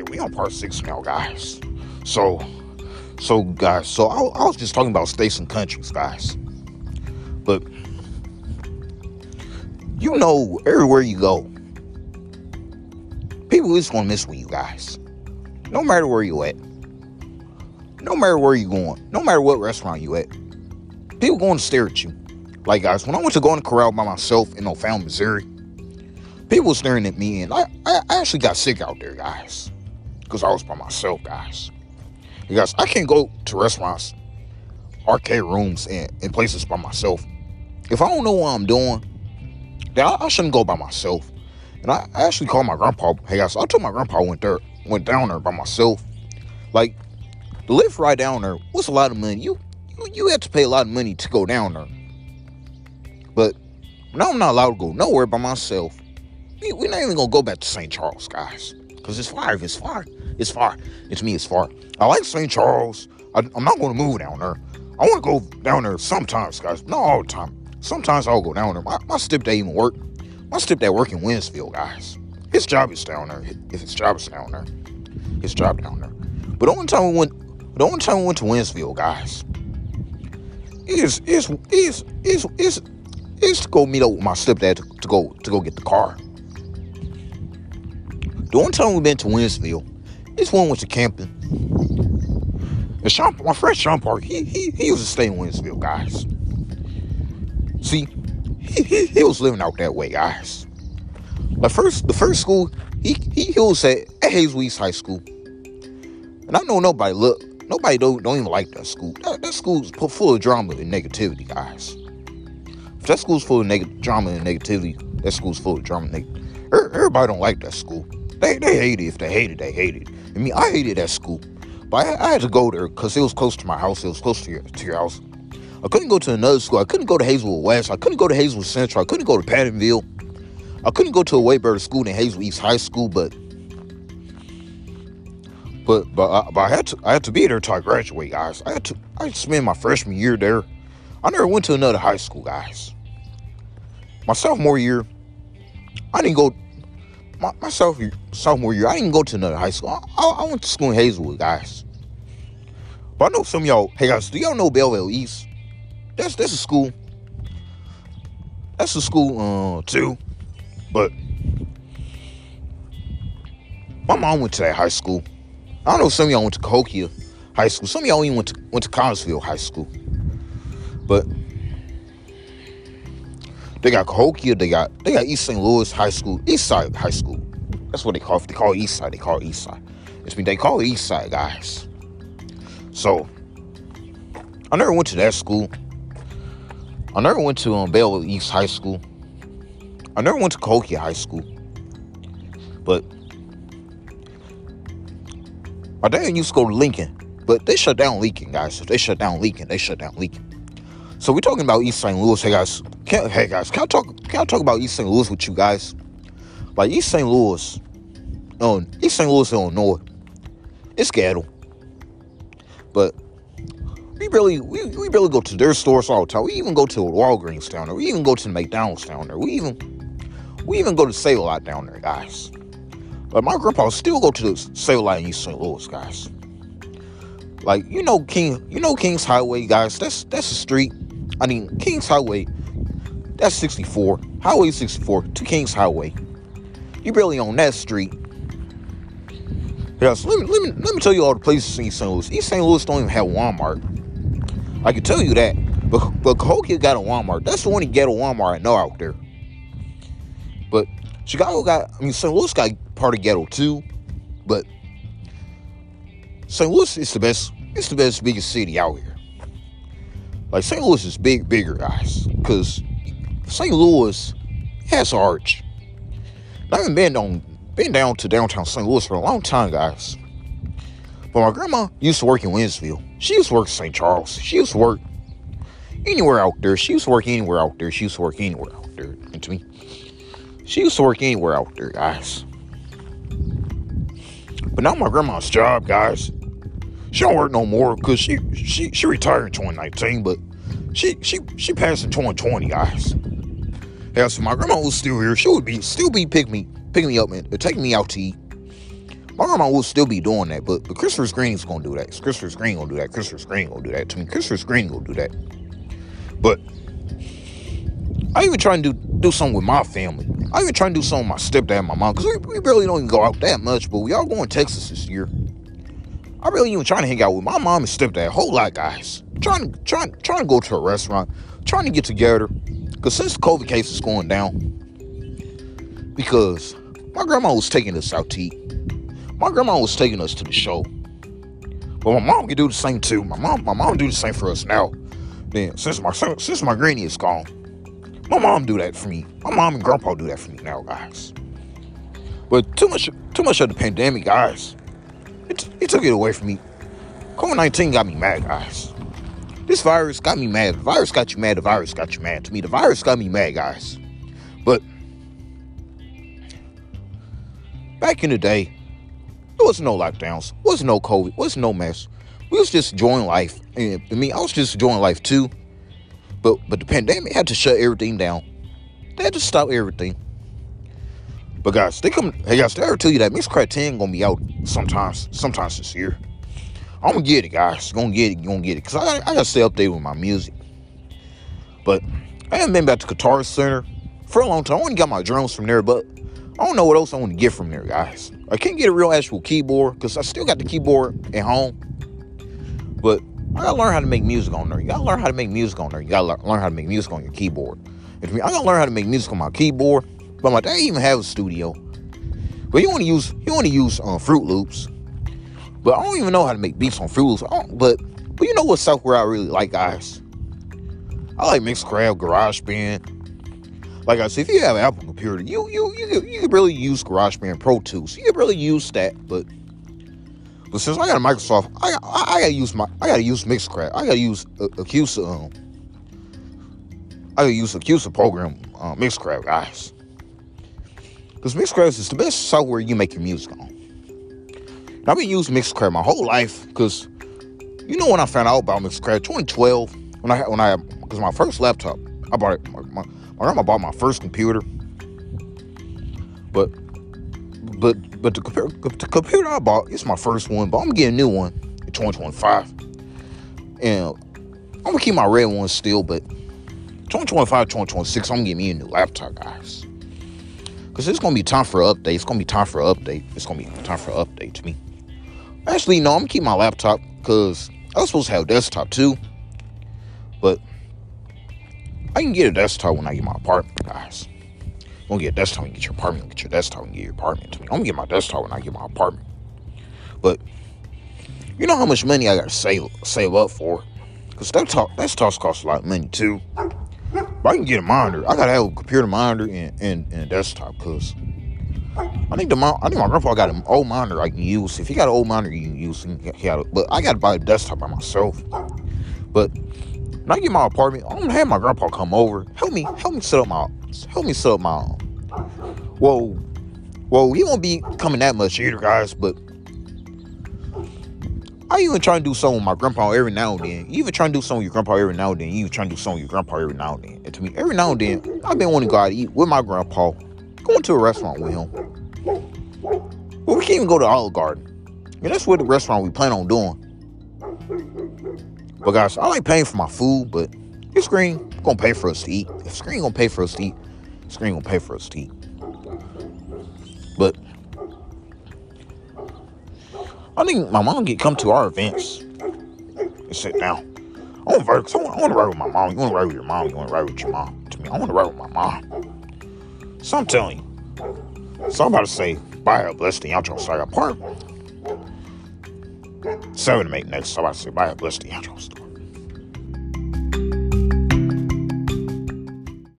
yeah, we on part six now, guys. So, so guys, so I, I was just talking about states and countries, guys. But you know, everywhere you go, people just gonna miss with you guys. No matter where you at. No matter where you going. No matter what restaurant you at. People going to stare at you. Like guys, when I went to go Golden Corral by myself in O'Fallon, Missouri, people staring at me, and I, I actually got sick out there, guys, because I was by myself, guys. You guys, I can't go to restaurants, arcade rooms, and, and places by myself. If I don't know what I'm doing, then I, I shouldn't go by myself. And I, I actually called my grandpa. Hey guys, I told my grandpa I went there, went down there by myself. Like the lift right down there was a lot of money. You you, you had to pay a lot of money to go down there. But now I'm not allowed to go nowhere by myself. We, we're not even gonna go back to St. Charles, guys. Cause it's. If it's far, it's far. It's me, it's far. I like St. Charles. I, I'm not gonna move down there. I wanna go down there sometimes, guys. Not all the time. Sometimes I'll go down there. My, my stepdad even work. My stepdad work in Wentzville, guys. His job is down there. If his job is down there, his job down there. But the only time we went, the only time we went to Wentzville, guys, is is is is is is to go meet up with my stepdad to, to go to go get the car. The only time we've been to Wentzville is one went to camping. And Sean, my friend Sean Park, he he he used to stay in Wentzville, guys. See, he, he, he was living out that way, guys. The first the first school he he, he was at, at East High School, and I know nobody look nobody don't don't even like that school. That, that school's full of drama and negativity, guys. If that school's full of neg- drama and negativity, that school's full of drama and negativity. Er, everybody don't like that school. They they hate it. If they hate it, they hate it. I mean, I hated that school, but I, I had to go there because it was close to my house. It was close to your to your house. I couldn't go to another school. I couldn't go to Hazelwood West. I couldn't go to Hazelwood Central. I couldn't go to Pattonville. I couldn't go to a way better school than Hazel East High School, but but but I, but I had to I had to be there until I graduate, guys. I had to I had to spend my freshman year there. I never went to another high school, guys. My sophomore year, I didn't go. My, my sophomore, year, I didn't go to another high school. I, I, went to school in Hazelwood, guys. But I know some y'all. Hey guys, do y'all know Belleville East? That's that's a school. That's a school uh, too. But my mom went to that high school. I don't know some of y'all went to Cahokia High School. Some of y'all even went to went to Collinsville High School. But they got Cahokia, they got they got East St. Louis High School, East Side High School. That's what they call. They call East Side. They call East Side. It's mean they call East Side, guys. So I never went to that school. I never went to um, Belleville East High School. I never went to Cahokia High School. But my dad used to go to Lincoln, but they shut down Lincoln, guys. They shut down Lincoln, they shut down Lincoln. So we're talking about East St. Louis. Hey guys, can, hey guys, can I talk? Can I talk about East St. Louis with you guys? Like East St. Louis, um, East St. Louis, Illinois, it's ghetto. But we really, we, we really go to their stores all the time. We even go to Walgreens down there. We even go to McDonald's down there. We even, we even go to Save Lot down there, guys. But my grandpa still go to the Save Lot in East St. Louis, guys. Like you know, King, you know King's Highway, guys. That's that's a street. I mean, King's Highway. That's 64. Highway 64 to King's Highway. You barely on that street. Yeah, so let me, let me let me tell you all the places in St. Louis. East St. Louis don't even have Walmart. I can tell you that. But but Cahokia got a Walmart. That's the only ghetto Walmart I know out there. But Chicago got I mean St. Louis got part of ghetto too. But St. Louis is the best, it's the best biggest city out here. Like St. Louis is big bigger, guys. Cause St. Louis has arch. I haven't been on been down to downtown St. Louis for a long time, guys. But my grandma used to work in Wentzville. She used to work in St. Charles. She used to work anywhere out there. She used to work anywhere out there. She used to work anywhere out there. And to me, she used to work anywhere out there, guys. But now my grandma's job, guys, she don't work no more because she she she retired in 2019, but she she she passed in 2020, guys. Yeah, so my grandma was still here. She would be still be picking me picking me up and taking me out to eat. My grandma will still be doing that, but, but Christopher Green's gonna do that. Christopher Green gonna do that. Christopher Green gonna do that. To me, Christopher Green gonna do that. But I even try and do do something with my family. I even try and do something with my stepdad and my mom, because we, we barely don't even go out that much, but we all going to Texas this year. I really even trying to hang out with my mom and stepdad whole lot, guys. Trying to trying trying to go to a restaurant, trying to get together. Cause since the COVID case is going down, because my grandma was taking us out to eat. My grandma was taking us to the show. But my mom can do the same too. My mom, my mom do the same for us now. Then since my since my granny is gone, my mom do that for me. My mom and grandpa do that for me now, guys. But too much too much of the pandemic, guys. It, it took it away from me. COVID-19 got me mad, guys. This virus got me mad. The virus got you mad. The virus got you mad. To me, the virus got me mad, guys. But back in the day, there was no lockdowns, was no COVID, was no mess. We was just enjoying life. And I mean, I was just enjoying life too. But but the pandemic had to shut everything down. They had to stop everything. But guys, they come. Hey guys, they ever tell you that Mixcraft 10 gonna be out sometimes, sometimes this year. I'm gonna get it, guys. Gonna get it. Gonna get it. Cause I, I gotta stay updated with my music. But I haven't been back to Guitar Center for a long time. I only got my drums from there, but I don't know what else I want to get from there, guys. I can't get a real actual keyboard because I still got the keyboard at home. But I gotta learn how to make music on there. You gotta learn how to make music on there. You gotta learn how to make music on your keyboard. I gotta learn how to make music on my keyboard. But my dad even have a studio. But you want to use you want to use uh, Fruit Loops. But I don't even know how to make beats on Fruit Loops. But but you know what software I really like, guys? I like Mixcraft, GarageBand. Like I said, if you have an Apple computer, you you you you can really use GarageBand Pro Tools. You can really use that, but but since I got a Microsoft, I I, I gotta use my I gotta use Mixcraft. I gotta use Acoustica. Um, I gotta use Acoustica program uh, Mixcraft, guys. Because Mixcraft is the best software you make your music on. I've been using Mixcraft my whole life because you know when I found out about Mixcraft 2012 when I when I because my first laptop I bought it my, my, my grandma bought my first computer. But but but the computer the computer I bought it's my first one but I'm getting a new one in 2025 and I'm gonna keep my red one still but 2025 2026 I'm gonna get me a new laptop guys because it's gonna be time for an update. It's gonna be time for an update. It's gonna be time for an update to me. Actually, no, I'm gonna keep my laptop because I was supposed to have a desktop too. But I can get a desktop when I get my apartment, guys. You gonna get a desktop and get your apartment, get your desktop and get your apartment to me. I'm gonna get my desktop when I get my apartment. But you know how much money I gotta save save up for? Cause that talk that talk costs a lot of money too. But I can get a monitor. I gotta have a computer monitor and, and, and desktop because I think the I think my grandpa got an old monitor I can use. If he got an old monitor you can use, a, but I gotta buy a desktop by myself. But when I get my apartment, I'm gonna have my grandpa come over, help me, help me set up my, help me set up my. Whoa, whoa, he won't be coming that much either, guys. But I even try to do something with my grandpa every now and then. You even try to do something with your grandpa every now and then. You even try to do something with your grandpa every now and then. To me, every now and then, I've been wanting to go out to eat with my grandpa, going to a restaurant with him. Well, we can't even go to Olive Garden. And that's what the restaurant we plan on doing. But guys, I like paying for my food, but this screen gonna pay for us to eat. If screen gonna pay for us to eat, screen gonna pay for us to eat. But I think my mom get come to our events and sit down. I want to ride, I want to ride with my mom. You want to ride with your mom. You want to ride with your mom. To me, I want to ride with my mom. So I'm telling you. So I'm about to say, buy a blessed outro side apartment. Seven to make next. So I'm about to say, buy a blessed outro store.